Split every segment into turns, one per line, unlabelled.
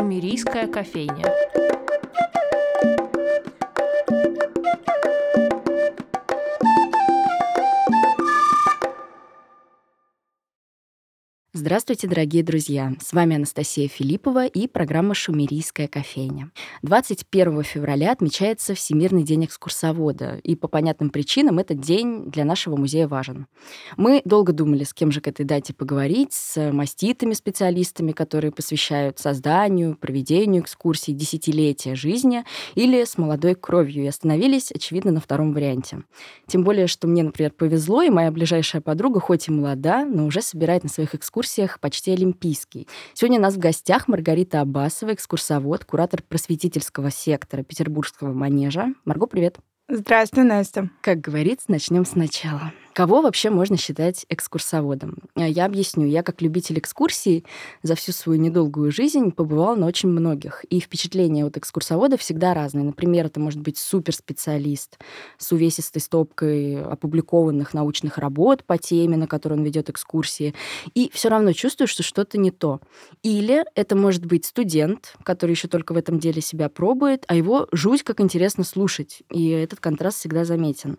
Шумерийская кофейня.
Здравствуйте, дорогие друзья! С вами Анастасия Филиппова и программа «Шумерийская кофейня». 21 февраля отмечается Всемирный день экскурсовода, и по понятным причинам этот день для нашего музея важен. Мы долго думали, с кем же к этой дате поговорить, с маститыми специалистами, которые посвящают созданию, проведению экскурсий десятилетия жизни, или с молодой кровью, и остановились, очевидно, на втором варианте. Тем более, что мне, например, повезло, и моя ближайшая подруга, хоть и молода, но уже собирает на своих экскурсиях экскурсиях почти олимпийский. Сегодня у нас в гостях Маргарита Абасова, экскурсовод, куратор просветительского сектора Петербургского манежа. Марго, привет.
Здравствуй, Настя.
Как говорится, начнем сначала. Кого вообще можно считать экскурсоводом? А, я объясню. Я, как любитель экскурсий, за всю свою недолгую жизнь побывала на очень многих. И впечатления от экскурсовода всегда разные. Например, это может быть суперспециалист с увесистой стопкой опубликованных научных работ по теме, на которой он ведет экскурсии. И все равно чувствую, что что-то не то. Или это может быть студент, который еще только в этом деле себя пробует, а его жуть как интересно слушать. И этот контраст всегда заметен.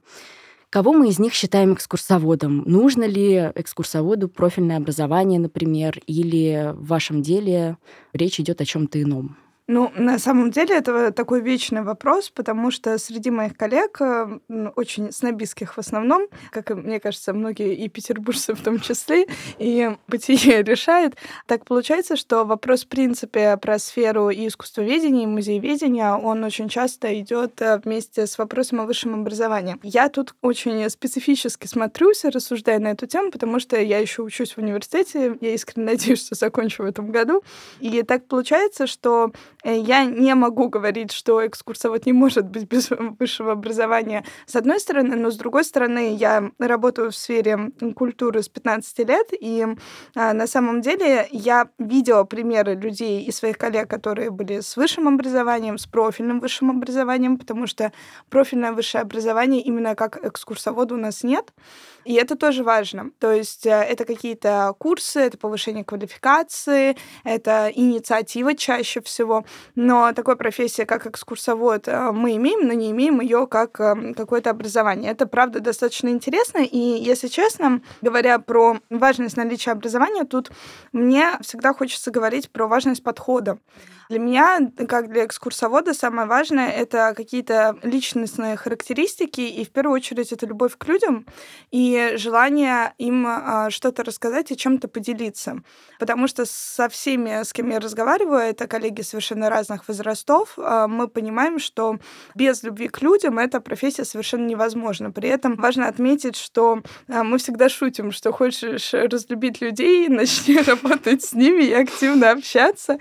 Кого мы из них считаем экскурсоводом? Нужно ли экскурсоводу профильное образование, например, или в вашем деле речь идет о чем-то ином?
Ну, на самом деле это такой вечный вопрос, потому что среди моих коллег, э, очень снобистских в основном, как мне кажется, многие и петербуржцы в том числе, и бытие решает, так получается, что вопрос, в принципе, про сферу и искусствоведения, и музееведения, он очень часто идет э, вместе с вопросом о высшем образовании. Я тут очень специфически смотрюсь и рассуждаю на эту тему, потому что я еще учусь в университете, я искренне надеюсь, что закончу в этом году. И так получается, что я не могу говорить, что экскурсовод не может быть без высшего образования, с одной стороны, но с другой стороны, я работаю в сфере культуры с 15 лет, и а, на самом деле я видела примеры людей и своих коллег, которые были с высшим образованием, с профильным высшим образованием, потому что профильное высшее образование именно как экскурсовода у нас нет. И это тоже важно. То есть э, это какие-то курсы, это повышение квалификации, это инициатива чаще всего. Но такой профессии, как экскурсовод, э, мы имеем, но не имеем ее как эм, какое-то образование. Это, правда, достаточно интересно. И, если честно, говоря про важность наличия образования, тут мне всегда хочется говорить про важность подхода. Для меня, как для экскурсовода, самое важное — это какие-то личностные характеристики, и в первую очередь это любовь к людям и желание им а, что-то рассказать и чем-то поделиться. Потому что со всеми, с кем я разговариваю, это коллеги совершенно разных возрастов, а, мы понимаем, что без любви к людям эта профессия совершенно невозможна. При этом важно отметить, что а, мы всегда шутим, что хочешь разлюбить людей, начни работать с ними и активно общаться.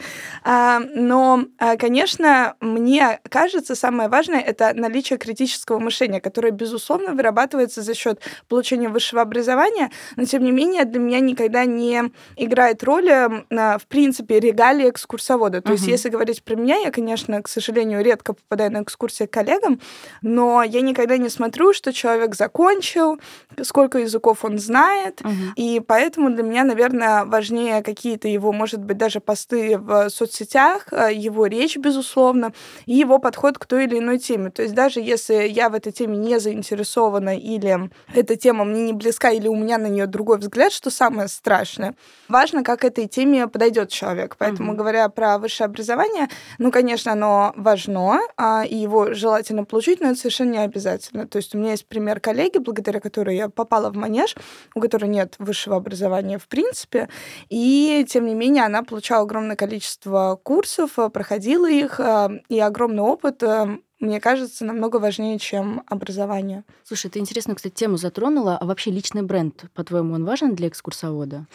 Но, а, конечно, мне кажется, самое важное это наличие критического мышления, которое, безусловно, вырабатывается за счет получения высшего образования, но, тем не менее, для меня никогда не играет роли, в принципе, регалии экскурсовода. То uh-huh. есть, если говорить про меня, я, конечно, к сожалению, редко попадаю на экскурсии к коллегам, но я никогда не смотрю, что человек закончил, сколько языков он знает, uh-huh. и поэтому для меня, наверное, важнее какие-то его, может быть, даже посты в соцсетях, Э, его речь, безусловно, и его подход к той или иной теме. То есть даже если я в этой теме не заинтересована или эта тема мне не близка, или у меня на нее другой взгляд, что самое страшное, важно, как этой теме подойдет человек. Поэтому, mm-hmm. говоря про высшее образование, ну, конечно, оно важно, а, и его желательно получить, но это совершенно не обязательно. То есть у меня есть пример коллеги, благодаря которой я попала в манеж, у которой нет высшего образования в принципе, и, тем не менее, она получала огромное количество курсов, курсов, э, проходила их, э, и огромный опыт э, мне кажется, намного важнее, чем образование.
Слушай, ты интересную, кстати, тему затронула. А вообще личный бренд, по-твоему, он важен для экскурсовода?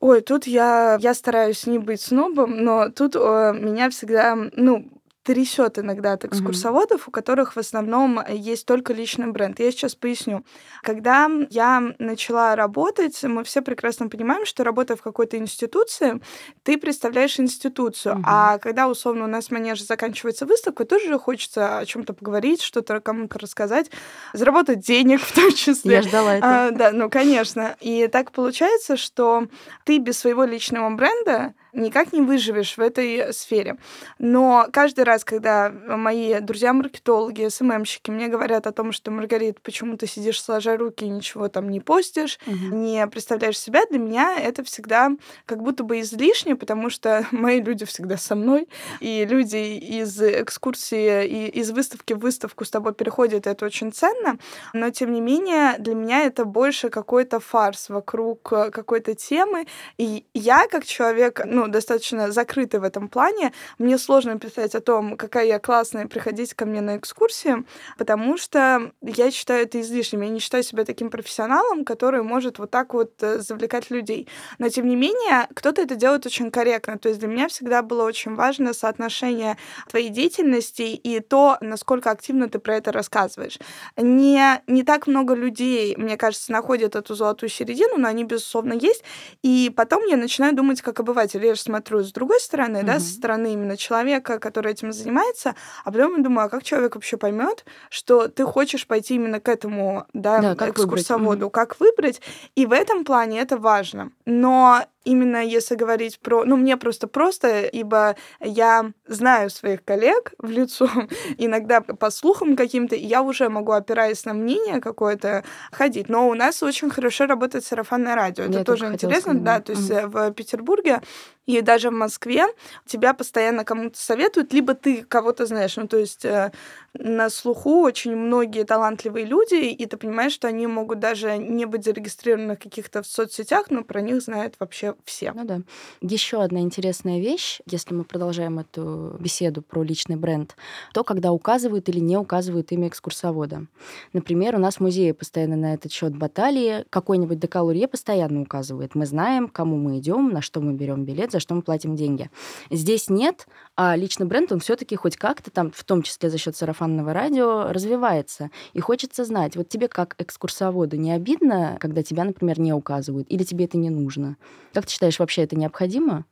Ой, тут я, я стараюсь не быть снобом, но тут о, меня всегда, ну, трясет иногда от экскурсоводов, mm-hmm. у которых в основном есть только личный бренд. Я сейчас поясню. Когда я начала работать, мы все прекрасно понимаем, что работая в какой-то институции, ты представляешь институцию. Mm-hmm. А когда, условно, у нас манеж заканчивается выставка, тоже хочется о чем-то поговорить, что-то кому-то рассказать, заработать денег в том числе.
Я ждала этого.
А, да, ну, конечно. И так получается, что ты без своего личного бренда никак не выживешь в этой сфере. Но каждый раз, когда мои друзья-маркетологи, СММщики мне говорят о том, что, Маргарита, почему ты сидишь сложа руки и ничего там не постишь, угу. не представляешь себя, для меня это всегда как будто бы излишне, потому что мои люди всегда со мной, и люди из экскурсии и из выставки в выставку с тобой переходят, это очень ценно, но тем не менее для меня это больше какой-то фарс вокруг какой-то темы, и я как человек, ну, достаточно закрытый в этом плане, мне сложно писать о том, какая я классная, приходить ко мне на экскурсии, потому что я считаю это излишним. Я не считаю себя таким профессионалом, который может вот так вот э, завлекать людей. Но, тем не менее, кто-то это делает очень корректно. То есть для меня всегда было очень важно соотношение твоей деятельности и то, насколько активно ты про это рассказываешь. Не, не так много людей, мне кажется, находят эту золотую середину, но они, безусловно, есть. И потом я начинаю думать как обыватель. Я же смотрю с другой стороны, mm-hmm. да, со стороны именно человека, который этим занимается, а потом я думаю, а как человек вообще поймет, что ты хочешь пойти именно к этому, да, да как экскурсоводу, выбрать. Mm-hmm. как выбрать. И в этом плане это важно. Но именно если говорить про... Ну, мне просто просто, ибо я знаю своих коллег в лицо, иногда по слухам каким-то, и я уже могу, опираясь на мнение какое-то, ходить. Но у нас очень хорошо работает сарафанное радио. Это я тоже интересно, сказать. да. То есть mm. в Петербурге и даже в Москве тебя постоянно кому-то советуют, либо ты кого-то знаешь. Ну, то есть э, на слуху очень многие талантливые люди, и ты понимаешь, что они могут даже не быть зарегистрированы каких-то в соцсетях, но про них знают вообще все.
Ну да. Еще одна интересная вещь, если мы продолжаем эту беседу про личный бренд, то когда указывают или не указывают имя экскурсовода. Например, у нас в музее постоянно на этот счет баталии, какой-нибудь декалурье постоянно указывает. Мы знаем, кому мы идем, на что мы берем билет, за что мы платим деньги. Здесь нет, а личный бренд, он все-таки хоть как-то там, в том числе за счет сарафанного радио, развивается. И хочется знать, вот тебе как экскурсоводу не обидно, когда тебя, например, не указывают, или тебе это не нужно? Как ты считаешь, вообще это необходимо?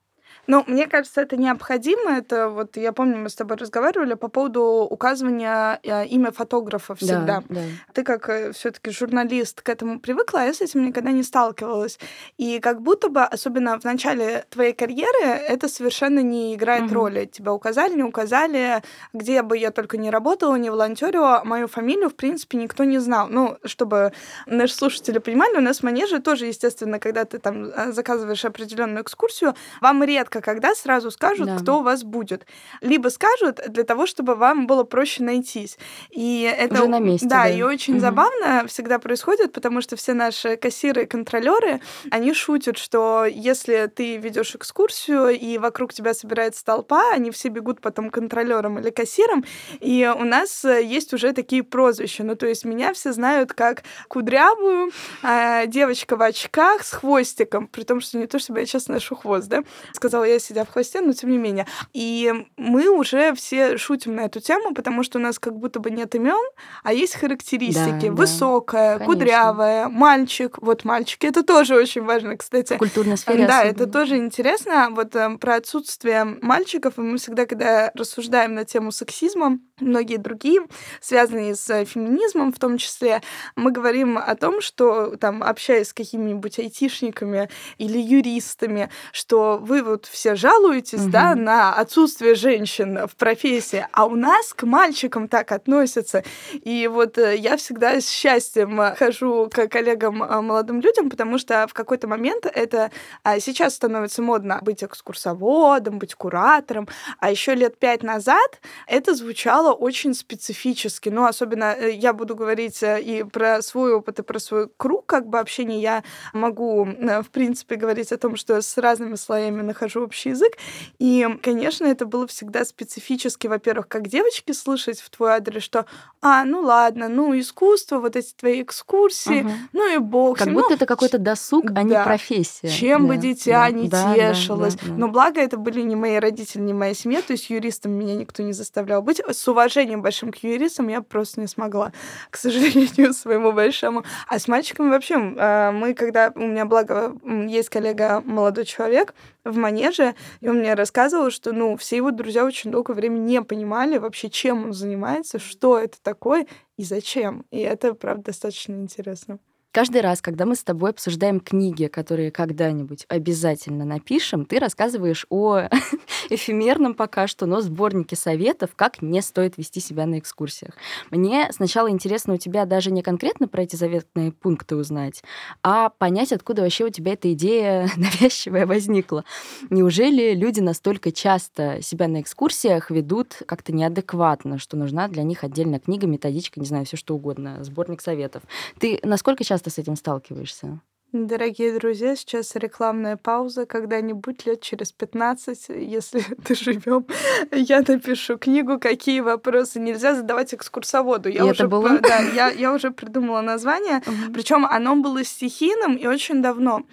Ну, мне кажется, это необходимо. Это вот я помню, мы с тобой разговаривали по поводу указывания э, имя фотографа всегда. Да, да. Ты как э, все-таки журналист к этому привыкла, а я с этим никогда не сталкивалась. И как будто бы, особенно в начале твоей карьеры, это совершенно не играет угу. роли. Тебя указали, не указали, где бы я только не работала, не волонтерила, мою фамилию, в принципе, никто не знал. Ну, чтобы наши слушатели понимали, у нас в манеже тоже, естественно, когда ты там э, заказываешь определенную экскурсию, вам редко редко когда сразу скажут, да. кто у вас будет. Либо скажут для того, чтобы вам было проще найтись. И это
Уже на месте.
Да, да. и очень угу. забавно всегда происходит, потому что все наши кассиры и контролеры, они шутят, что если ты ведешь экскурсию и вокруг тебя собирается толпа, они все бегут потом контролером или кассиром, и у нас есть уже такие прозвища. Ну, то есть меня все знают как кудрявую э, девочка в очках с хвостиком, при том, что не то, чтобы я сейчас ношу хвост, да, сказала я сидя в хвосте, но тем не менее. И мы уже все шутим на эту тему, потому что у нас как будто бы нет имен, а есть характеристики. Да, Высокая, да, кудрявая, мальчик. Вот мальчики, это тоже очень важно, кстати. В
культурной сфере
Да, особенно. это тоже интересно. Вот э, про отсутствие мальчиков, мы всегда, когда рассуждаем на тему сексизма, многие другие, связанные с феминизмом в том числе, мы говорим о том, что там, общаясь с какими-нибудь айтишниками или юристами, что вы вот все жалуетесь, угу. да, на отсутствие женщин в профессии, а у нас к мальчикам так относятся. И вот э, я всегда с счастьем хожу к коллегам э, молодым людям, потому что в какой-то момент это а, сейчас становится модно быть экскурсоводом, быть куратором, а еще лет пять назад это звучало очень специфически. Ну, особенно э, я буду говорить и про свой опыт, и про свой круг как бы общения. Я могу, в принципе, говорить о том, что с разными слоями нахожу общий язык. И, конечно, это было всегда специфически, во-первых, как девочки слышать в твой адрес, что, а, ну ладно, ну искусство, вот эти твои экскурсии, угу. ну и бог.
Как будто
ну,
это какой-то досуг, да. а не профессия.
Чем да, бы дитя да, не да, тешилось. Да, да, да. Но благо это были не мои родители, не моя семья, то есть юристом меня никто не заставлял быть. С уважением большим к юристам я просто не смогла, к сожалению, своему большому. А с мальчиками вообще, а, мы когда, у меня благо есть коллега молодой человек, в манеже, и он мне рассказывал, что, ну, все его друзья очень долгое время не понимали вообще, чем он занимается, что это такое и зачем. И это, правда, достаточно интересно.
Каждый раз, когда мы с тобой обсуждаем книги, которые когда-нибудь обязательно напишем, ты рассказываешь о эфемерном пока что, но сборнике советов, как не стоит вести себя на экскурсиях. Мне сначала интересно у тебя даже не конкретно про эти заветные пункты узнать, а понять, откуда вообще у тебя эта идея навязчивая возникла. Неужели люди настолько часто себя на экскурсиях ведут как-то неадекватно, что нужна для них отдельная книга, методичка, не знаю, все что угодно, сборник советов? Ты насколько часто часто с этим сталкиваешься?
Дорогие друзья, сейчас рекламная пауза. Когда-нибудь лет через 15, если живем, я напишу книгу «Какие вопросы нельзя задавать экскурсоводу». Я
и
уже,
было?
Да, я, я уже придумала название. Uh-huh. Причем оно было стихийным и очень давно.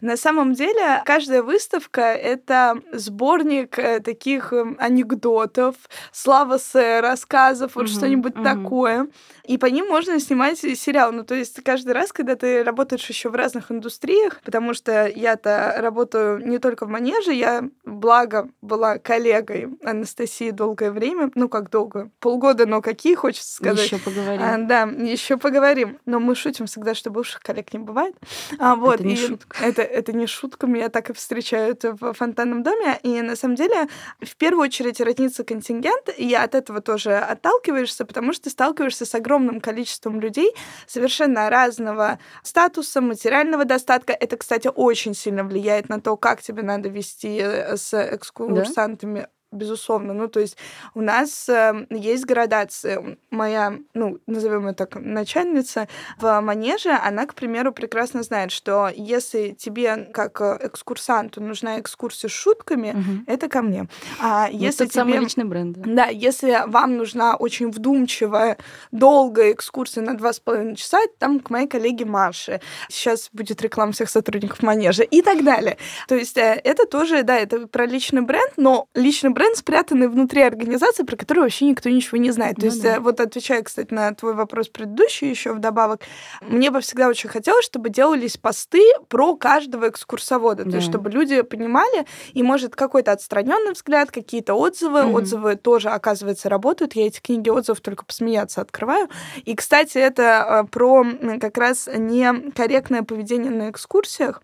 На самом деле, каждая выставка — это сборник э, таких эм, анекдотов, слава сэ, рассказов, вот uh-huh, что-нибудь uh-huh. такое. И по ним можно снимать сериал. Ну, то есть каждый раз, когда ты работаешь еще в разных разных индустриях, потому что я-то работаю не только в манеже, я, благо, была коллегой Анастасии долгое время, ну как долго, полгода, но какие, хочется сказать.
Еще поговорим.
А, да, еще поговорим. Но мы шутим всегда, что бывших коллег не бывает. А, вот,
это не
и
шутка.
Это, это не шутка, меня так и встречают в фонтанном доме. И на самом деле, в первую очередь, роднится контингент, и от этого тоже отталкиваешься, потому что ты сталкиваешься с огромным количеством людей совершенно разного статуса, материального материального достатка. Это, кстати, очень сильно влияет на то, как тебе надо вести э, с экскурсантами. Да? Безусловно. Ну, то есть у нас э, есть градация. Моя, ну, назовем ее так, начальница в манеже, она, к примеру, прекрасно знает, что если тебе, как экскурсанту, нужна экскурсия с шутками, угу. это ко мне. А
ну,
если
это
тебе...
самый личный бренд.
Да? да, если вам нужна очень вдумчивая, долгая экскурсия на два с половиной часа, там к моей коллеге Маше. Сейчас будет реклама всех сотрудников манежа и так далее. То есть э, это тоже, да, это про личный бренд, но личный бренд, спрятанный внутри организации, про который вообще никто ничего не знает. То ну, есть, да. Э, вот отвечая, кстати, на твой вопрос предыдущий еще вдобавок, мне бы всегда очень хотелось, чтобы делались посты про каждого экскурсовода, да. то есть, чтобы люди понимали, и, может, какой-то отстраненный взгляд, какие-то отзывы, mm-hmm. отзывы тоже, оказывается, работают. Я эти книги отзывов только посмеяться открываю. И, кстати, это э, про как раз некорректное поведение на экскурсиях,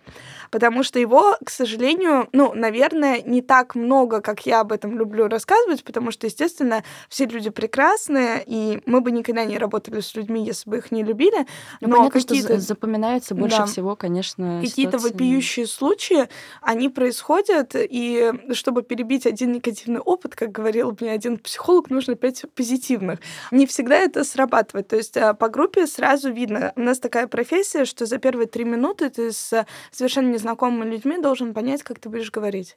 потому что его, к сожалению, ну, наверное, не так много, как я об этом люблю рассказывать, потому что, естественно, все люди прекрасные, и мы бы никогда не работали с людьми, если бы их не любили.
Ну, но понятно, какие-то запоминаются больше да, всего, конечно,
какие-то вопиющие случаи, они происходят, и чтобы перебить один негативный опыт, как говорил мне один психолог, нужно пять позитивных. Не всегда это срабатывает. То есть а, по группе сразу видно. У нас такая профессия, что за первые три минуты ты с совершенно незнакомыми людьми должен понять, как ты будешь говорить.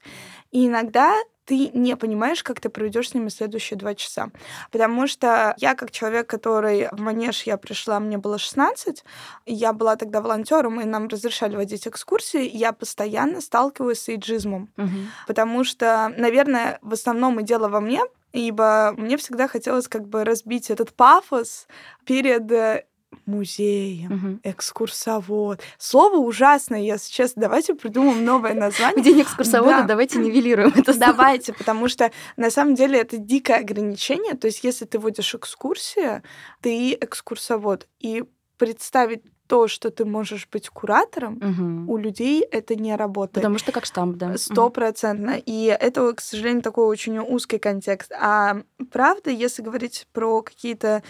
И иногда ты не понимаешь, как ты проведешь с ними следующие два часа. Потому что я, как человек, который в манеж я пришла, мне было 16, я была тогда волонтером, и нам разрешали водить экскурсии, я постоянно сталкиваюсь с эйджизмом. Угу. Потому что, наверное, в основном и дело во мне, ибо мне всегда хотелось как бы разбить этот пафос перед э, музеем, угу. экскурсовод. Слово ужасное, я сейчас давайте придумаем новое название.
День экскурсовода, да. давайте нивелируем это
слово. Давайте, потому что на самом деле это дикое ограничение. То есть если ты водишь экскурсию, ты экскурсовод. И представить то, что ты можешь быть куратором, угу. у людей это не работает.
Потому что как штамп, да.
Стопроцентно. Угу. И это, к сожалению, такой очень узкий контекст. А правда, если говорить про какие-то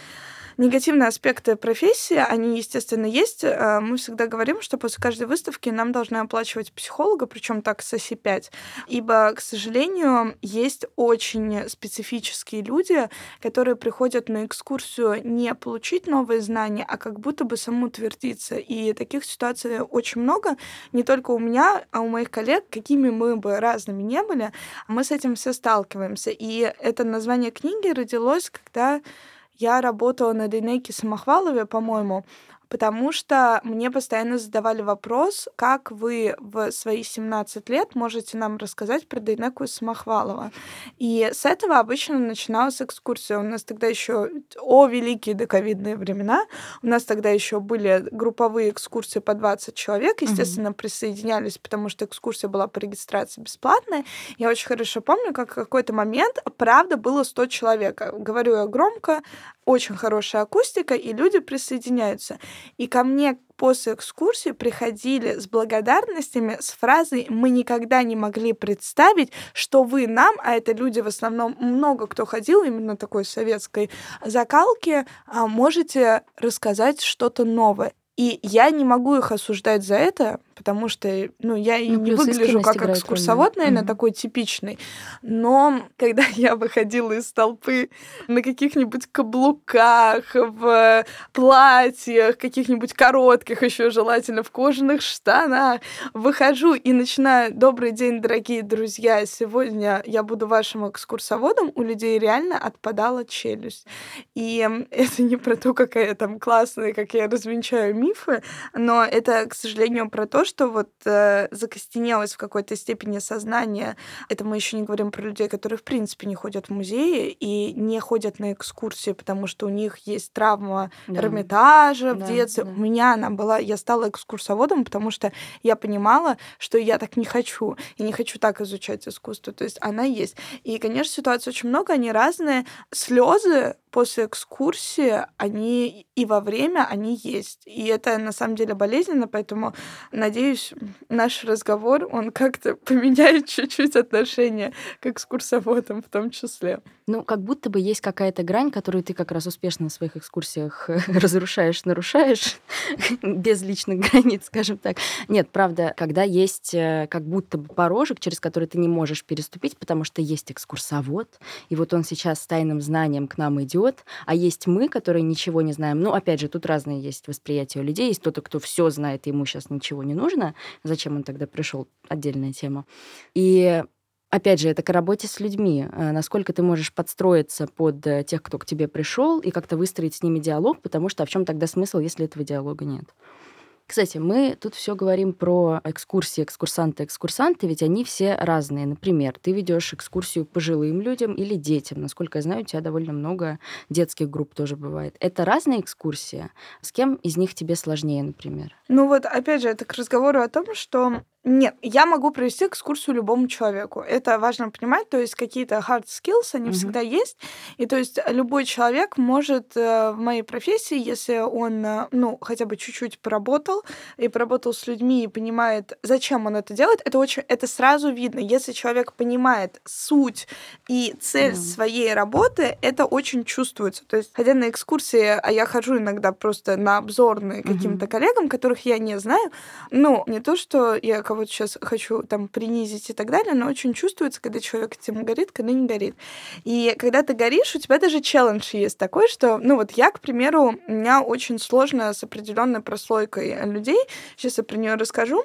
негативные аспекты профессии, они, естественно, есть. Э, мы всегда говорим, что после каждой выставки нам должны оплачивать психолога, причем так с оси 5. Ибо, к сожалению, есть очень специфические люди, которые приходят на экскурсию не получить новые знания, а как будто бы самоутвердиться. И таких ситуаций очень много, не только у меня, а у моих коллег, какими мы бы разными не были, мы с этим все сталкиваемся. И это название книги родилось, когда я работала на Дейнеке Самохвалове, по-моему, потому что мне постоянно задавали вопрос, как вы в свои 17 лет можете нам рассказать про Дейнеку и Самохвалова. И с этого обычно начиналась экскурсия. У нас тогда еще о великие доковидные времена. У нас тогда еще были групповые экскурсии по 20 человек, естественно, mm-hmm. присоединялись, потому что экскурсия была по регистрации бесплатная. Я очень хорошо помню, как в какой-то момент, правда, было 100 человек. Говорю я громко, очень хорошая акустика, и люди присоединяются. И ко мне после экскурсии приходили с благодарностями, с фразой «Мы никогда не могли представить, что вы нам, а это люди в основном, много кто ходил именно такой советской закалки, а можете рассказать что-то новое». И я не могу их осуждать за это, потому что, ну, я ну, не выгляжу как экскурсовод, наверное, mm-hmm. такой типичный. Но когда я выходила из толпы на каких-нибудь каблуках, в платьях, каких-нибудь коротких еще желательно, в кожаных штанах, выхожу и начинаю «Добрый день, дорогие друзья, сегодня я буду вашим экскурсоводом», у людей реально отпадала челюсть. И это не про то, какая я там классная, как я развенчаю мифы, но это, к сожалению, про то, что вот э, закостенелость в какой-то степени сознания, это мы еще не говорим про людей, которые в принципе не ходят в музеи и не ходят на экскурсии, потому что у них есть травма да. Эрмитажа в да, детстве. Да. У меня она была, я стала экскурсоводом, потому что я понимала, что я так не хочу, и не хочу так изучать искусство. То есть она есть. И, конечно, ситуаций очень много, они разные. Слезы после экскурсии, они и во время, они есть. И это на самом деле болезненно, поэтому, надеюсь, наш разговор, он как-то поменяет чуть-чуть отношение к экскурсоводам в том числе.
Ну, как будто бы есть какая-то грань, которую ты как раз успешно на своих экскурсиях разрушаешь, нарушаешь, без личных границ, скажем так. Нет, правда, когда есть э, как будто бы порожек, через который ты не можешь переступить, потому что есть экскурсовод, и вот он сейчас с тайным знанием к нам идет, а есть мы, которые ничего не знаем. Ну, опять же, тут разные есть восприятия у людей. Есть кто-то, кто все знает, и ему сейчас ничего не нужно. Зачем он тогда пришел? Отдельная тема. И Опять же, это к работе с людьми. Э, насколько ты можешь подстроиться под э, тех, кто к тебе пришел, и как-то выстроить с ними диалог, потому что а в чем тогда смысл, если этого диалога нет? Кстати, мы тут все говорим про экскурсии, экскурсанты, экскурсанты, ведь они все разные. Например, ты ведешь экскурсию пожилым людям или детям. Насколько я знаю, у тебя довольно много детских групп тоже бывает. Это разные экскурсии. С кем из них тебе сложнее, например?
Ну вот, опять же, это к разговору о том, что нет, я могу провести экскурсию любому человеку. Это важно понимать. То есть какие-то hard skills, они mm-hmm. всегда есть. И то есть любой человек может э, в моей профессии, если он, э, ну, хотя бы чуть-чуть поработал и поработал с людьми и понимает, зачем он это делает, это очень, это сразу видно. Если человек понимает суть и цель mm-hmm. своей работы, это очень чувствуется. То есть, хотя на экскурсии, а я хожу иногда просто на обзорные mm-hmm. каким-то коллегам, которых я не знаю, ну, не то, что я кого-то сейчас хочу там принизить и так далее, но очень чувствуется, когда человек этим горит, когда не горит. И когда ты горишь, у тебя даже челлендж есть такой, что, ну вот я, к примеру, у меня очень сложно с определенной прослойкой людей, сейчас я про нее расскажу,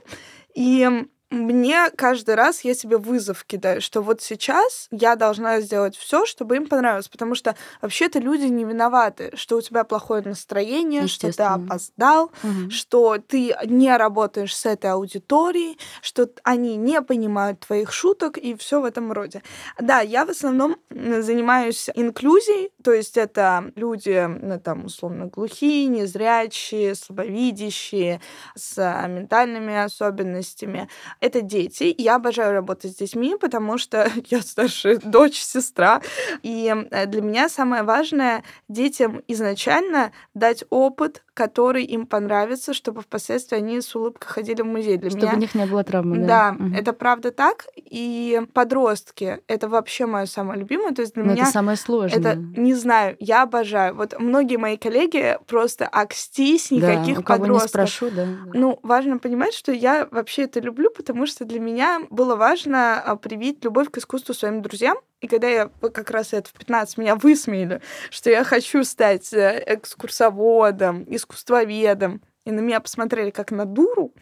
и мне каждый раз я себе вызов кидаю, что вот сейчас я должна сделать все, чтобы им понравилось, потому что вообще-то люди не виноваты, что у тебя плохое настроение, что ты опоздал, угу. что ты не работаешь с этой аудиторией, что они не понимают твоих шуток и все в этом роде. Да, я в основном занимаюсь инклюзией, то есть это люди, ну, там, условно, глухие, незрячие, слабовидящие, с ментальными особенностями это дети. Я обожаю работать с детьми, потому что я старшая дочь, сестра. И э, для меня самое важное детям изначально дать опыт, который им понравится, чтобы впоследствии они с улыбкой ходили в музей.
Для чтобы меня... у них не было травмы.
Да, да угу. это правда так. И подростки — это вообще мое самое любимое. То есть для Но меня...
Это самое сложное.
Это, не знаю, я обожаю. Вот многие мои коллеги просто акстись, никаких да, у кого подростков.
не спрошу, да.
Ну, важно понимать, что я вообще это люблю, потому что для меня было важно а, привить любовь к искусству своим друзьям. И когда я как раз это в 15 меня высмеяли, что я хочу стать э, экскурсоводом, искусствоведом, и на меня посмотрели как на дуру,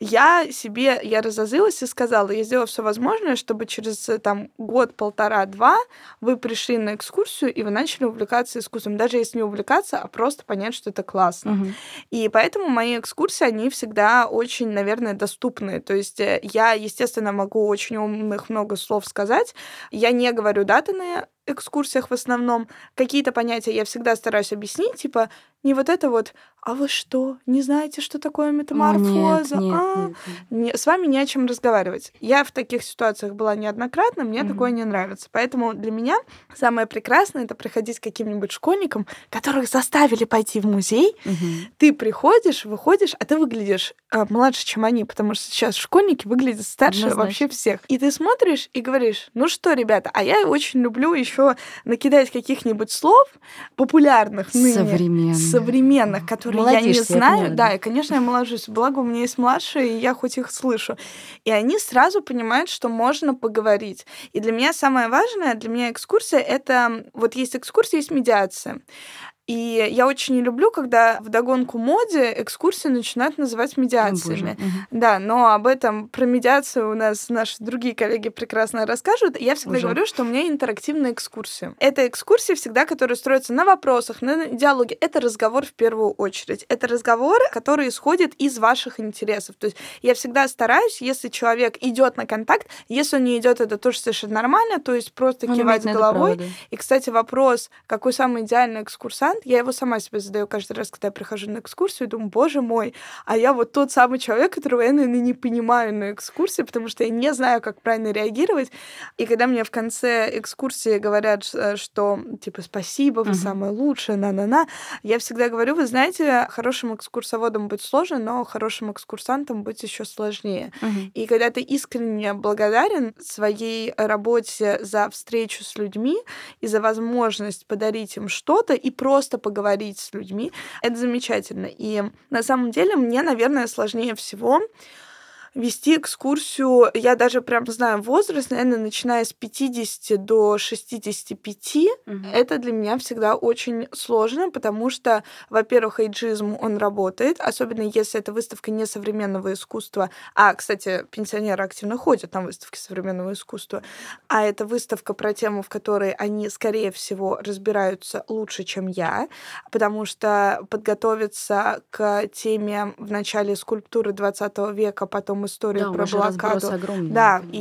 я себе, я разозлилась и сказала, я сделала все возможное, чтобы через э, там год, полтора, два вы пришли на экскурсию, и вы начали увлекаться искусством. Даже если не увлекаться, а просто понять, что это классно. Угу. И поэтому мои экскурсии, они всегда очень, наверное, доступны. То есть э, я, естественно, могу очень умных много слов сказать. Я не говорю даты на экскурсиях в основном. Какие-то понятия я всегда стараюсь объяснить, типа, Не вот это вот, а вы что, не знаете, что такое метаморфоза?
Нет, нет,
а?
нет, нет.
Не- с вами не о чем разговаривать. Я в таких ситуациях была неоднократно, мне
Мгм.
такое не нравится. Поэтому для меня самое прекрасное это приходить к каким-нибудь школьникам, которых заставили пойти в музей.
Мгм.
Ты приходишь, выходишь, а ты выглядишь э, младше, чем они, потому что сейчас школьники выглядят старше
Однозначно.
вообще всех. И ты смотришь и говоришь, ну что, ребята, а я очень люблю еще накидать каких-нибудь слов популярных ныне
Современных.
Современных, которые я не
я
знаю. да,
да.
и, конечно, я моложусь. Благо, у меня есть младшие, и я хоть их слышу. И они сразу понимают, что можно поговорить. И для меня самое важное, для меня экскурсия — это... Вот есть экскурсия, есть медиация. И я очень не люблю, когда в догонку моде экскурсии начинают называть
О,
медиациями.
Мгм.
Да, но об этом, про медиацию у нас наши другие коллеги прекрасно расскажут. Я всегда
Уже.
говорю, что у меня интерактивная экскурсия. Это экскурсия всегда, которая строится на вопросах, на диалоге. Это разговор в первую очередь. Это разговор, который исходит из ваших интересов. То есть я всегда стараюсь, если человек идет на контакт, если он не идет, это тоже совершенно нормально, то есть просто
Он
кивать
имеет на это
головой. И, кстати, вопрос, какой самый идеальный экскурсант, я его сама себе задаю каждый раз, когда я прихожу на экскурсию, и думаю, боже мой, а я вот тот самый человек, которого я, наверное, не понимаю на экскурсии, потому что я не знаю, как правильно реагировать. И когда мне в конце экскурсии говорят, ш- что, типа, спасибо, вы
Мгм.
самые лучшие, на-на-на, я всегда говорю, вы знаете, хорошим экскурсоводом быть сложно, но хорошим экскурсантом быть еще сложнее.
Мгм.
И когда ты искренне благодарен своей работе за встречу с людьми и за возможность подарить им что-то и просто поговорить с людьми, это замечательно. И на самом деле мне, наверное, сложнее всего вести экскурсию, я даже прям знаю возраст, наверное, начиная с 50 до 65,
Мгм.
это для меня всегда очень сложно, потому что, во-первых, эйджизм, он работает, особенно если это выставка не современного искусства, а, кстати, пенсионеры активно ходят на выставки современного искусства, а это выставка про тему, в которой они, скорее всего, разбираются лучше, чем я, потому что подготовиться к теме в начале скульптуры 20 века, потом историю
Да,
про блокаду,
огромный,
да,
конечно.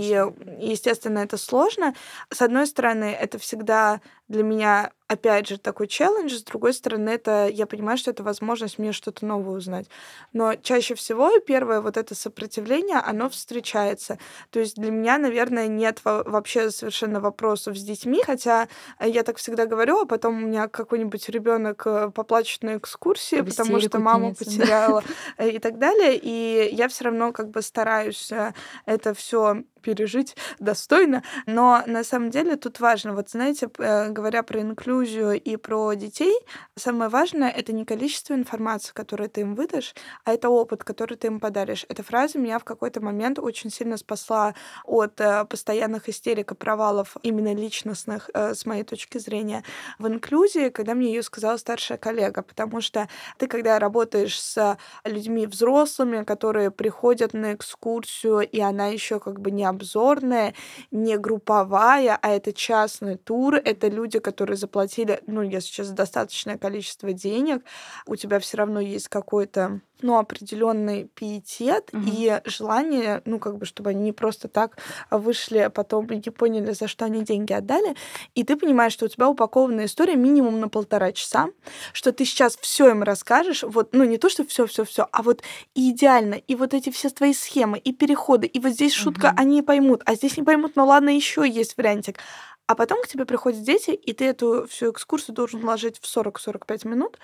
и, естественно, это сложно. С одной стороны, это всегда для меня, опять же, такой челлендж, с другой стороны, это я понимаю, что это возможность мне что-то новое узнать. Но чаще всего первое вот это сопротивление, оно встречается. То есть для меня, наверное, нет во- вообще совершенно вопросов с детьми, хотя э, я так всегда говорю, а потом у меня какой-нибудь ребенок поплачет на экскурсии,
В
потому что маму
кинется, да.
потеряла э, и так далее. И я все равно как бы стараюсь э, это все пережить достойно. Но на самом деле тут важно, вот знаете, э, говоря про инклюзию и про детей, самое важное это не количество информации, которую ты им выдашь, а это опыт, который ты им подаришь. Эта фраза меня в какой-то момент очень сильно спасла от э, постоянных истерик и провалов именно личностных, э, с моей точки зрения, в инклюзии, когда мне ее сказала старшая коллега, потому что ты, когда работаешь с людьми взрослыми, которые приходят на экскурсию, и она еще как бы не обзорная, не групповая, а это частный тур, это люди, которые заплатили, ну, если сейчас достаточное количество денег, у тебя все равно есть какой-то ну, определенный пиетет
Мгм.
и желание, ну, как бы, чтобы они не просто так вышли, а потом не поняли, за что они деньги отдали. И ты понимаешь, что у тебя упакованная история минимум на полтора часа, что ты сейчас все им расскажешь, вот, ну, не то, что все, все, все, а вот и идеально, и вот эти все твои схемы, и переходы, и вот здесь шутка,
Мгм.
они поймут, а здесь не поймут, ну ладно, еще есть вариантик. А потом к тебе приходят дети, и ты эту всю экскурсию должен вложить в 40-45 минут,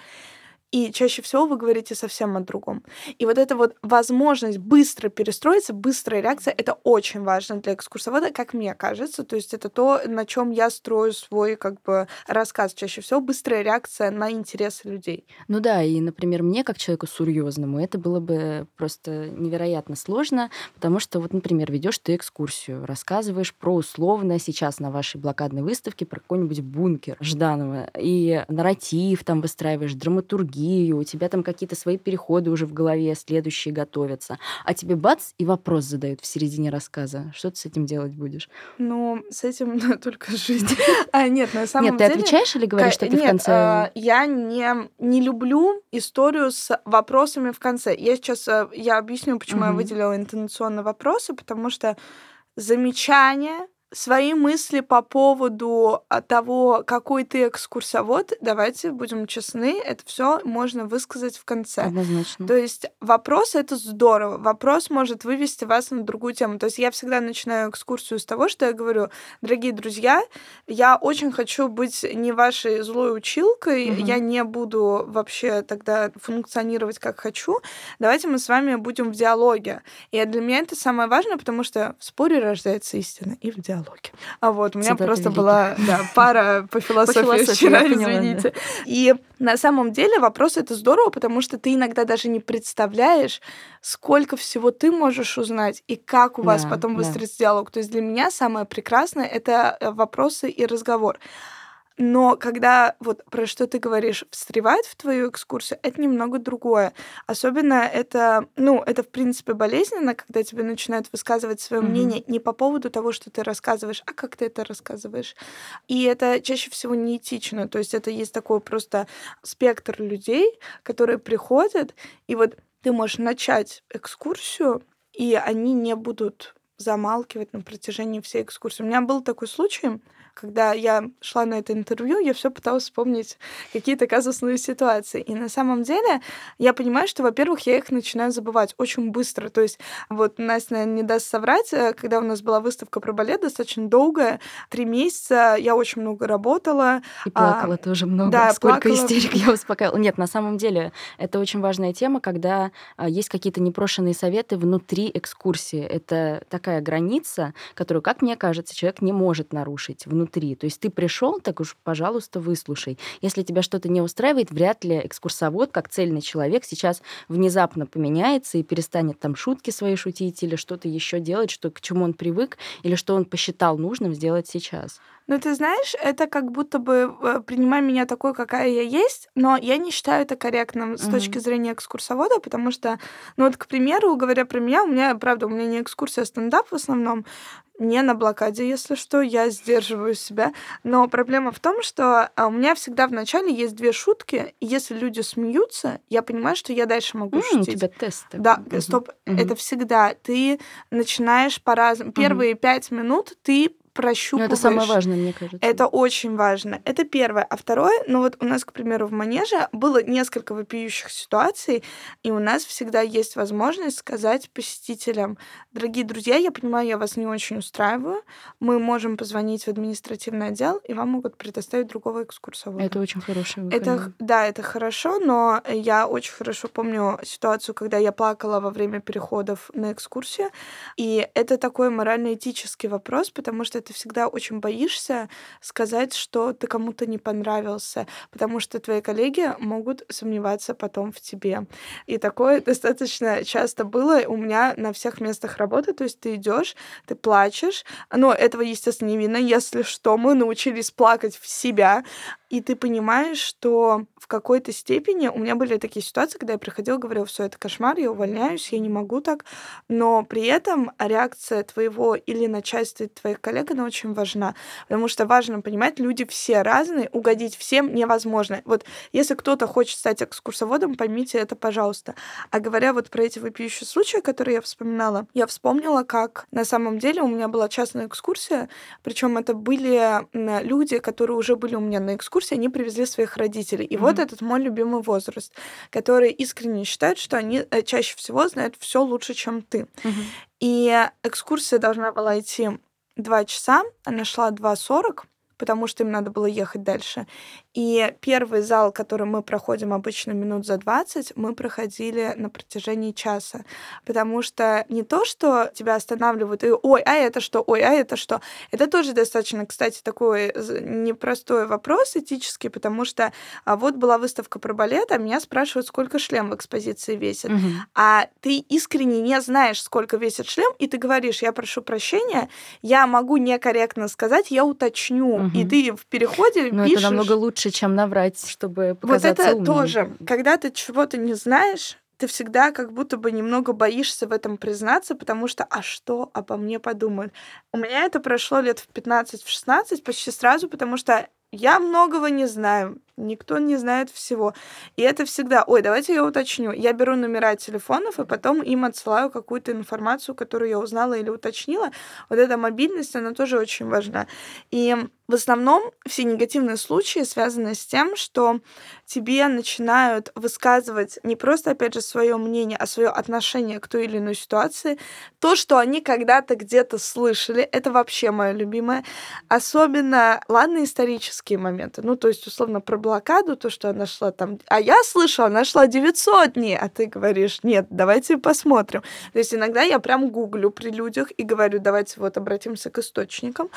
и чаще всего вы говорите совсем о другом. И вот эта вот возможность быстро перестроиться, быстрая реакция, это очень важно для экскурсовода, как мне кажется. То есть это то, на чем я строю свой как бы рассказ. Чаще всего быстрая реакция на интересы людей.
Ну да, и, например, мне, как человеку серьезному, это было бы просто невероятно сложно, потому что, вот, например, ведешь ты экскурсию, рассказываешь про условно сейчас на вашей блокадной выставке про какой-нибудь бункер Жданова, и нарратив там выстраиваешь, драматургию, у тебя там какие-то свои переходы уже в голове, следующие готовятся, а тебе бац, и вопрос задают в середине рассказа. Что ты с этим делать будешь?
Ну, с этим только жить. А нет, на самом
Нет, ты
деле...
отвечаешь или говоришь, что ты в
Нет,
конце...
а, я не, не люблю историю с вопросами в конце. Я сейчас а, я объясню, почему я
Мгм.
выделила интонационные вопросы, потому что замечания свои мысли по поводу а, того, какой ты экскурсовод, давайте будем честны, это все можно высказать в конце.
Однозначно.
То есть вопрос это здорово. Вопрос может вывести вас на другую тему. То есть я всегда начинаю экскурсию с того, что я говорю, дорогие друзья, я очень хочу быть не вашей злой училкой, угу. я не буду вообще тогда функционировать как хочу. Давайте мы с вами будем в диалоге. И для меня это самое важное, потому что в споре рождается истина и в диалоге диалоги. А вот у меня Цитаты просто была да, пара по философии, вчера, извините. И на самом деле вопрос это здорово, потому что ты иногда даже не представляешь, сколько всего ты можешь узнать и как у вас потом да. выстроить диалог. То есть для меня самое прекрасное это э, вопросы и разговор. Но когда вот про что ты говоришь, встревает в твою экскурсию, это немного другое. Особенно это, ну, это в принципе болезненно, когда тебе начинают высказывать свое mm-hmm. мнение не по поводу того, что ты рассказываешь, а как ты это рассказываешь. И это чаще всего неэтично. То есть это есть такой просто спектр людей, которые приходят, и вот ты можешь начать экскурсию, и они не будут замалкивать на протяжении всей экскурсии. У меня был такой случай, когда я шла на это интервью, я все пыталась вспомнить какие-то казусные ситуации. И на самом деле я понимаю, что, во-первых, я их начинаю забывать очень быстро. То есть вот Настя, наверное, не даст соврать, э, когда у нас была выставка про балет достаточно долгая, три месяца, я очень много работала.
И плакала а, тоже много. Да, Сколько плакала. истерик я успокаивала. Нет, на самом деле это очень важная тема, когда а, есть какие-то непрошенные советы внутри экскурсии. Это такая граница, которую, как мне кажется, человек не может нарушить внутри. То есть ты пришел, так уж, пожалуйста, выслушай. Если тебя что-то не устраивает, вряд ли экскурсовод, как цельный человек, сейчас внезапно поменяется и перестанет там шутки свои шутить или что-то еще делать, что, к чему он привык, или что он посчитал нужным сделать сейчас.
Ну, ты знаешь, это как будто бы э, принимай меня такой, какая я есть, но я не считаю это корректным с mm-hmm. точки зрения экскурсовода, потому что, ну вот, к примеру, говоря про меня, у меня, правда, у меня не экскурсия, а стендап в основном, не на блокаде, если что, я сдерживаю себя. Но проблема в том, что а, у меня всегда в начале есть две шутки, и если люди смеются, я понимаю, что я дальше могу mm, шутить.
У тебя тест.
Да, угу. стоп, угу. это всегда. Ты начинаешь по-разному. Первые пять минут ты прощупываешь.
Ну, это самое важное, мне кажется.
Это очень важно. Это первое. А второе, ну вот у нас, к примеру, в манеже было несколько вопиющих ситуаций, и у нас всегда есть возможность сказать посетителям, дорогие друзья, я понимаю, я вас не очень устраиваю, мы можем позвонить в административный отдел, и вам могут предоставить другого экскурсовода.
Это очень хорошее
Это, да, это хорошо, но я очень хорошо помню ситуацию, когда я плакала во время переходов на экскурсию, и это такой морально-этический вопрос, потому что ты всегда очень боишься сказать, что ты кому-то не понравился, потому что твои коллеги могут сомневаться потом в тебе. И такое достаточно часто было у меня на всех местах работы. То есть ты идешь, ты плачешь, но этого, естественно, не видно. Если что, мы научились плакать в себя, и ты понимаешь, что в какой-то степени у меня были такие ситуации, когда я приходила, говорила, все это кошмар, я увольняюсь, я не могу так, но при этом реакция твоего или начальства твоих коллег, она очень важна, потому что важно понимать, люди все разные, угодить всем невозможно. Вот если кто-то хочет стать экскурсоводом, поймите это, пожалуйста. А говоря вот про эти вопиющие случаи, которые я вспоминала, я вспомнила, как на самом деле у меня была частная экскурсия, причем это были люди, которые уже были у меня на экскурсии, они привезли своих родителей. И mm-hmm. вот этот мой любимый возраст, который искренне считает, что они э, чаще всего знают все лучше, чем ты. Mm-hmm. И экскурсия должна была идти два часа, она шла 2.40, потому что им надо было ехать дальше. И первый зал, который мы проходим обычно минут за 20, мы проходили на протяжении часа. Потому что не то, что тебя останавливают, и ой, а это что, ой, а это что. Это тоже достаточно, кстати, такой непростой вопрос этический, потому что а вот была выставка про балет, а меня спрашивают, сколько шлем в экспозиции весит. Угу. А ты искренне не знаешь, сколько весит шлем, и ты говоришь, я прошу прощения, я могу некорректно сказать, я уточню. Угу. И ты в переходе
Но
пишешь...
это намного лучше лучше, чем наврать, чтобы показаться
Вот это
умным.
тоже. Когда ты чего-то не знаешь, ты всегда как будто бы немного боишься в этом признаться, потому что «а что обо мне подумают?» У меня это прошло лет в 15-16 почти сразу, потому что я многого не знаю. никто не знает всего. И это всегда, ой, давайте я уточню. Я беру номера телефонов, и потом им отсылаю какую-то информацию, которую я узнала или уточнила. Вот эта мобильность, она тоже очень важна. И в основном все негативные случаи связаны с тем, что тебе начинают высказывать не просто, опять же, свое мнение, а свое отношение к той или иной ситуации. То, что они когда-то где-то слышали, это вообще мое любимое. Особенно, ладно, исторические моменты. Ну, то есть, условно, про блокаду, то, что она шла там... А я слышала, она шла 900 дней, а ты говоришь, нет, давайте посмотрим. То есть иногда я прям гуглю при людях и говорю, давайте вот обратимся к источникам.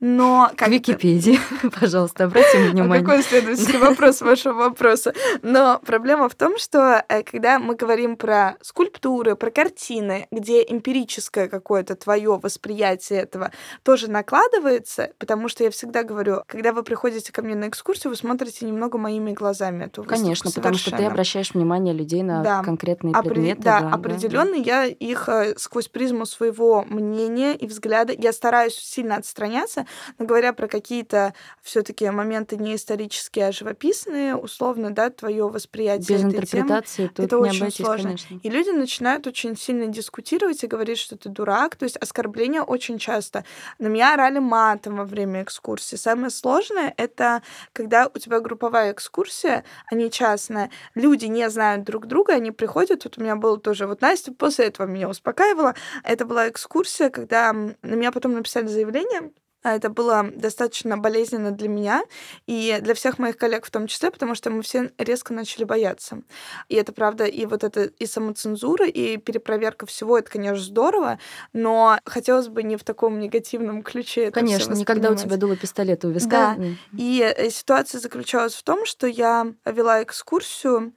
Но...
Как Википедии, пожалуйста, обратим внимание.
А какой следующий вопрос вашего вопроса? Но проблема в том, что э, когда мы говорим про скульптуры, про картины, где эмпирическое какое-то твое восприятие этого тоже накладывается, потому что я всегда говорю, когда вы приходите ко мне на экскурсию, вы смотрите немного моими глазами эту
Конечно, потому что ты обращаешь внимание людей на да. конкретные Опре- предметы.
Да, да определенно да. я их э, сквозь призму своего мнения и взгляда, я стараюсь сильно отстраняться, но говоря про какие-то все-таки моменты не исторические, а живописные, условно, да, твое восприятие.
Без этой интерпретации темы, тут
это
не
очень
обойтись,
сложно.
Конечно.
И люди начинают очень сильно дискутировать и говорить, что ты дурак. То есть оскорбления очень часто. На меня орали матом во время экскурсии. Самое сложное — это когда у тебя групповая экскурсия, а не частная. Люди не знают друг друга, они приходят. Вот у меня было тоже... Вот Настя после этого меня успокаивала. Это была экскурсия, когда на меня потом написали заявление, это было достаточно болезненно для меня и для всех моих коллег в том числе, потому что мы все резко начали бояться. И это правда, и вот это и самоцензура, и перепроверка всего, это, конечно, здорово, но хотелось бы не в таком негативном ключе.
Конечно, никогда у тебя дуло пистолет у
виска. Да. И э, ситуация заключалась в том, что я вела экскурсию,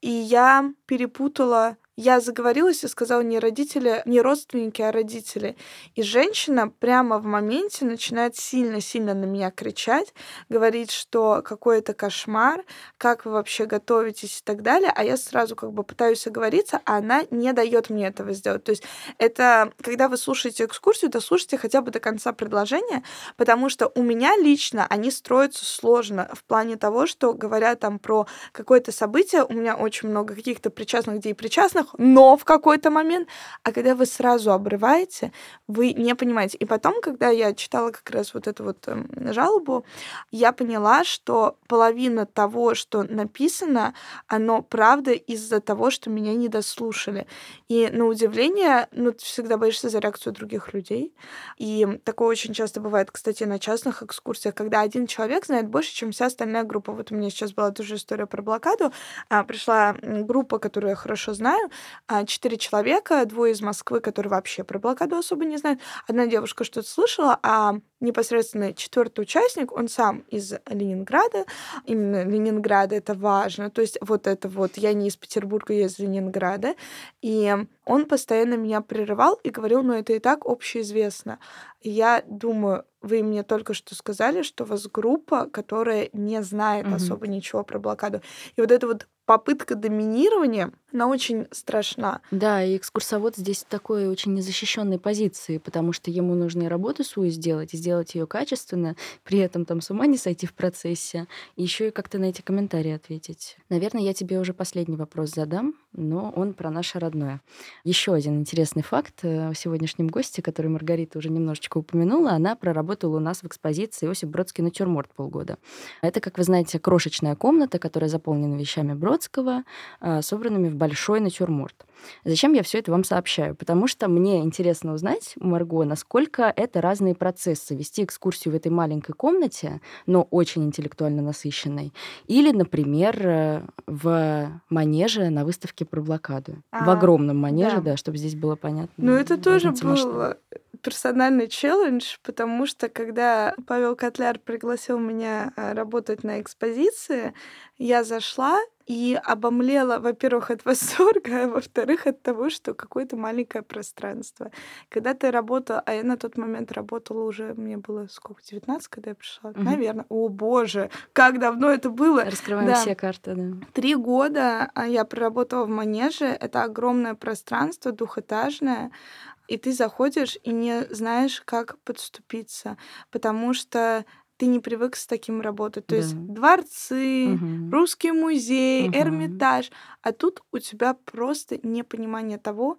и я перепутала я заговорилась и сказала не родители, не родственники, а родители. И женщина прямо в моменте начинает сильно-сильно на меня кричать, говорить, что какой это кошмар, как вы вообще готовитесь и так далее. А я сразу как бы пытаюсь оговориться, а она не дает мне этого сделать. То есть это, когда вы слушаете экскурсию, то слушайте хотя бы до конца предложения, потому что у меня лично они строятся сложно в плане того, что говоря там про какое-то событие, у меня очень много каких-то причастных, где и причастных, разных, но в какой-то момент. А когда вы сразу обрываете, вы не понимаете. И потом, когда я читала как раз вот эту вот э, жалобу, я поняла, что половина того, что написано, оно правда из-за того, что меня не дослушали. И на удивление, ну, ты всегда боишься за реакцию других людей. И такое очень часто бывает, кстати, на частных экскурсиях, когда один человек знает больше, чем вся остальная группа. Вот у меня сейчас была тоже история про блокаду. А, пришла группа, которую я хорошо знаю, четыре человека, двое из Москвы, которые вообще про блокаду особо не знают. Одна девушка что-то слышала, а непосредственно четвертый участник, он сам из Ленинграда. Именно Ленинграда это важно. То есть вот это вот, я не из Петербурга, я из Ленинграда. И он постоянно меня прерывал и говорил, ну это и так общеизвестно. Я думаю, вы мне только что сказали, что у вас группа, которая не знает mm-hmm. особо ничего про блокаду. И вот это вот попытка доминирования, она очень страшна.
Да, и экскурсовод здесь в такой очень незащищенной позиции, потому что ему нужно и работу свою сделать, и сделать ее качественно, при этом там с ума не сойти в процессе, и еще и как-то на эти комментарии ответить. Наверное, я тебе уже последний вопрос задам, но он про наше родное. Еще один интересный факт э, о сегодняшнем госте, который Маргарита уже немножечко упомянула, она проработала у нас в экспозиции Иосиф Бродский натюрморт полгода. Это, как вы знаете, крошечная комната, которая заполнена вещами Бродского, а, собранными в большой натюрморт. Зачем я все это вам сообщаю? Потому что мне интересно узнать, Марго, насколько это разные процессы. Вести экскурсию в этой маленькой комнате, но очень интеллектуально насыщенной. Или, например, э, в манеже на выставке про блокаду. А, в огромном манеже, да. да, чтобы здесь было понятно.
Ну, это тоже был персональный челлендж, потому что когда Павел Котляр пригласил меня э, работать на экспозиции, я зашла и обомлела, во-первых, от восторга, а во-вторых, от того, что какое-то маленькое пространство. Когда ты работала, а я на тот момент работала уже, мне было сколько, 19, когда я пришла? Угу. Наверное. О, боже, как давно это было!
Раскрываем да. все карты, да.
Три года а, я проработала в Манеже. Это огромное пространство, двухэтажное и ты заходишь и не знаешь, как подступиться, потому что ты не привык с таким работать. То да. есть дворцы, угу. русский музей, угу. Эрмитаж, а тут у тебя просто непонимание того,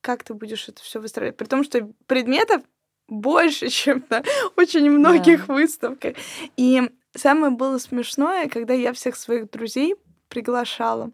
как ты будешь это все выстраивать. При том, что предметов больше, чем на очень многих да. выставках. И самое было смешное, когда я всех своих друзей приглашала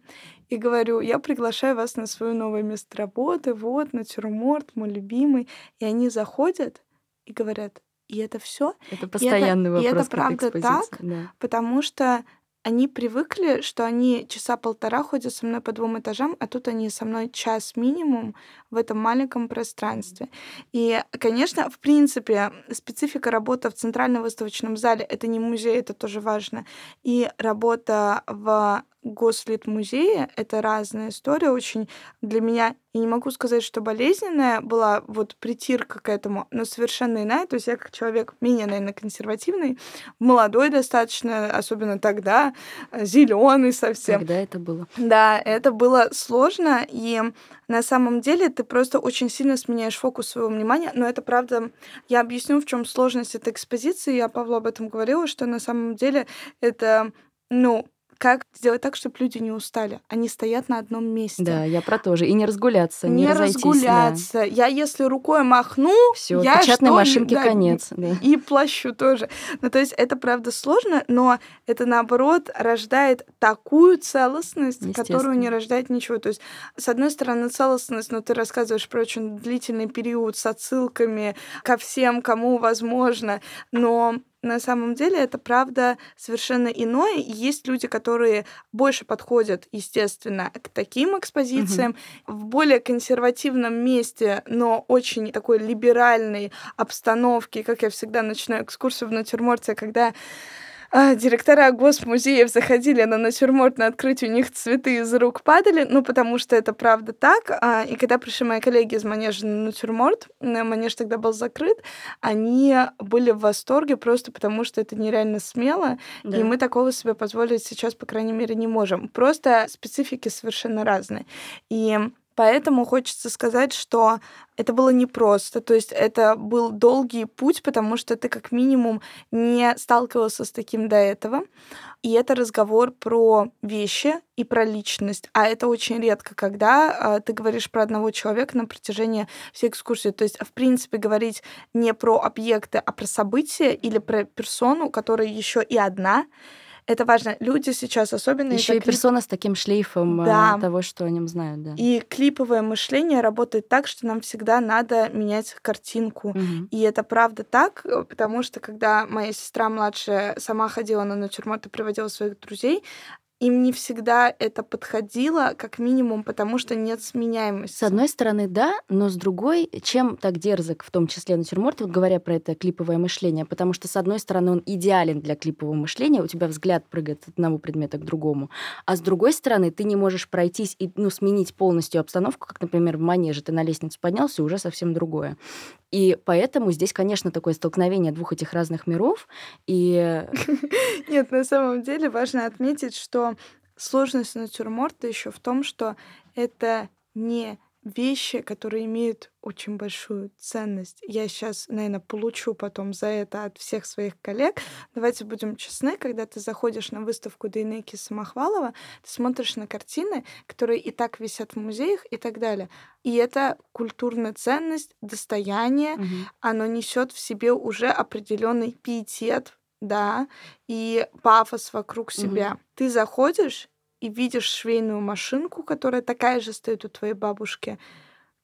и говорю, я приглашаю вас на свое новое место работы, вот, натюрморт, мой любимый. И они заходят и говорят, и это все.
Это постоянный
и
это, вопрос.
И это правда так, да. потому что они привыкли, что они часа полтора ходят со мной по двум этажам, а тут они со мной час минимум в этом маленьком пространстве. И, конечно, в принципе, специфика работы в центральном выставочном зале — это не музей, это тоже важно. И работа в Гослит-музее — это разная история, очень для меня, я не могу сказать, что болезненная была вот притирка к этому, но совершенно иная. То есть я как человек менее, наверное, консервативный, молодой достаточно, особенно тогда, зеленый совсем.
Когда это было?
Да, это было сложно, и на самом деле ты просто очень сильно сменяешь фокус своего внимания, но это правда, я объясню, в чем сложность этой экспозиции, я Павлу об этом говорила, что на самом деле это ну, как сделать так, чтобы люди не устали. Они стоят на одном месте.
Да, я про то же. И не разгуляться, не,
не разгуляться. Да. Я если рукой махну,
все,
я
печатной
что,
машинке да, конец. Да.
И плащу тоже. Ну, то есть это правда сложно, но это наоборот рождает такую целостность, которую не рождает ничего. То есть, с одной стороны, целостность, но ты рассказываешь про очень длительный период с отсылками ко всем, кому возможно, но на самом деле это правда совершенно иное. И есть люди, которые больше подходят, естественно, к таким экспозициям угу. в более консервативном месте, но очень такой либеральной обстановке, как я всегда начинаю экскурсию в натюрморте, когда а, директора госмузеев заходили на натюрморт на открытие, у них цветы из рук падали, ну, потому что это правда так. А, и когда пришли мои коллеги из манежа на натюрморт, манеж тогда был закрыт, они были в восторге просто потому, что это нереально смело, да. и мы такого себе позволить сейчас, по крайней мере, не можем. Просто специфики совершенно разные. И Поэтому хочется сказать, что это было непросто. То есть это был долгий путь, потому что ты как минимум не сталкивался с таким до этого. И это разговор про вещи и про личность. А это очень редко, когда э, ты говоришь про одного человека на протяжении всей экскурсии. То есть, в принципе, говорить не про объекты, а про события или про персону, которая еще и одна, это важно. Люди сейчас особенно...
Еще и клип... персона с таким шлейфом да. того, что о нем знают, да.
И клиповое мышление работает так, что нам всегда надо менять картинку. Угу. И это правда так, потому что когда моя сестра младшая сама ходила на натюрморт и приводила своих друзей, им не всегда это подходило, как минимум, потому что нет сменяемости.
С одной стороны, да, но с другой, чем так дерзок, в том числе натюрморт, вот говоря про это клиповое мышление, потому что, с одной стороны, он идеален для клипового мышления, у тебя взгляд прыгает от одного предмета к другому, а с другой стороны, ты не можешь пройтись и ну, сменить полностью обстановку, как, например, в манеже ты на лестницу поднялся, и уже совсем другое. И поэтому здесь, конечно, такое столкновение двух этих разных миров. И...
Нет, на самом деле важно отметить, что сложность натюрморта еще в том, что это не вещи, которые имеют очень большую ценность. Я сейчас, наверное, получу потом за это от всех своих коллег. Давайте будем честны, когда ты заходишь на выставку Дейнеки Самохвалова, ты смотришь на картины, которые и так висят в музеях и так далее. И это культурная ценность, достояние, угу. оно несет в себе уже определенный пиетет, да, и пафос вокруг себя. Угу. Ты заходишь и видишь швейную машинку, которая такая же стоит у твоей бабушки,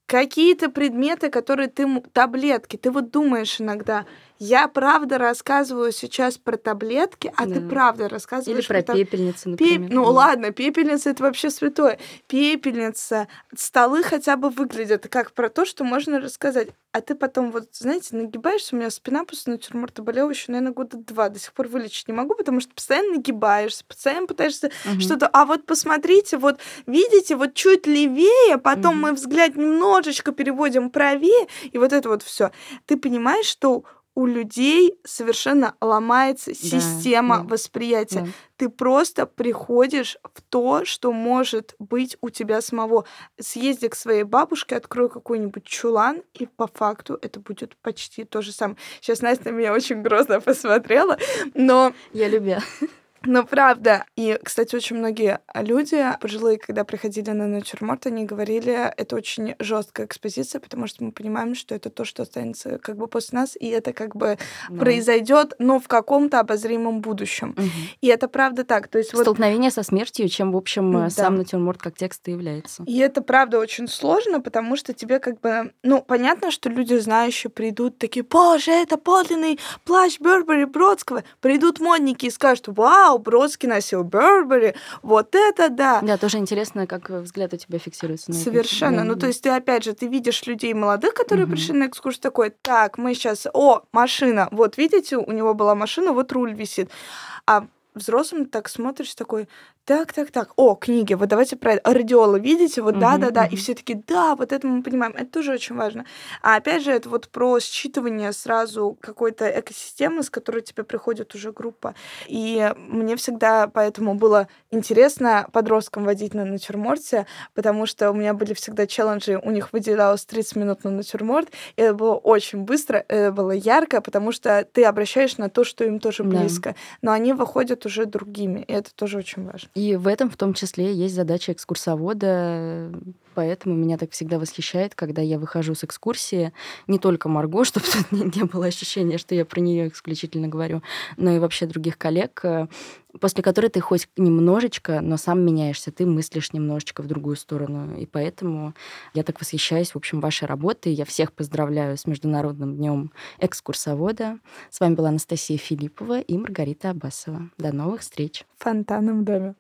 какие-то предметы, которые ты... Таблетки. Ты вот думаешь иногда, я правда рассказываю сейчас про таблетки, а да. ты правда рассказываешь
Или про, про пепельницу, например.
Пеп... Ну ладно, пепельница — это вообще святое. Пепельница, столы хотя бы выглядят как про то, что можно рассказать. А ты потом вот, знаете, нагибаешься, у меня спина после натюрморта болела еще, наверное, года два. До сих пор вылечить не могу, потому что постоянно нагибаешься, постоянно пытаешься угу. что-то... А вот посмотрите, вот видите, вот чуть левее, потом угу. мы взгляд немножечко переводим правее, и вот это вот все. Ты понимаешь, что у людей совершенно ломается система
да.
восприятия.
Да.
Ты просто приходишь в то, что может быть у тебя самого. Съезди к своей бабушке, открой какой-нибудь чулан, и по факту это будет почти то же самое. Сейчас Настя на меня очень грозно посмотрела, но...
Я любя.
Ну, правда. И, кстати, очень многие люди, пожилые, когда приходили на натюрморт, они говорили, это очень жесткая экспозиция, потому что мы понимаем, что это то, что останется как бы после нас, и это как бы да. произойдет, но в каком-то обозримом будущем.
Угу.
И это правда так. То есть
Столкновение вот... со смертью, чем, в общем, да. сам натюрморт как текст и является.
И это правда очень сложно, потому что тебе как бы... Ну, понятно, что люди, знающие, придут такие, боже, это подлинный плащ Бербери Бродского. Придут модники и скажут, вау, вау, Бродский носил Бербери, вот это да.
Да, тоже интересно, как взгляд у тебя фиксируется. На
Совершенно. Ну, то есть ты, опять же, ты видишь людей молодых, которые угу. пришли на экскурсию, такой, так, мы сейчас, о, машина, вот видите, у него была машина, вот руль висит. А взрослым так смотришь, такой, так, так, так, о, книги, вот давайте про радиола, видите, вот да, да, да, и все таки да, вот это мы понимаем, это тоже очень важно. А опять же, это вот про считывание сразу какой-то экосистемы, с которой тебе приходит уже группа. И мне всегда поэтому было интересно подросткам водить на натюрморте, потому что у меня были всегда челленджи, у них выделялось 30 минут на натюрморт, и это было очень быстро, это было ярко, потому что ты обращаешь на то, что им тоже близко, да. но они выходят уже другими, и это тоже очень важно.
И в этом в том числе есть задача экскурсовода, поэтому меня так всегда восхищает, когда я выхожу с экскурсии, не только Марго, чтобы тут не было ощущения, что я про нее исключительно говорю, но и вообще других коллег, э, после которой ты хоть немножечко, но сам меняешься, ты мыслишь немножечко в другую сторону. И поэтому я так восхищаюсь, в общем, вашей работой. Я всех поздравляю с Международным днем экскурсовода. С вами была Анастасия Филиппова и Маргарита Абасова. До новых встреч.
Фонтаном доме.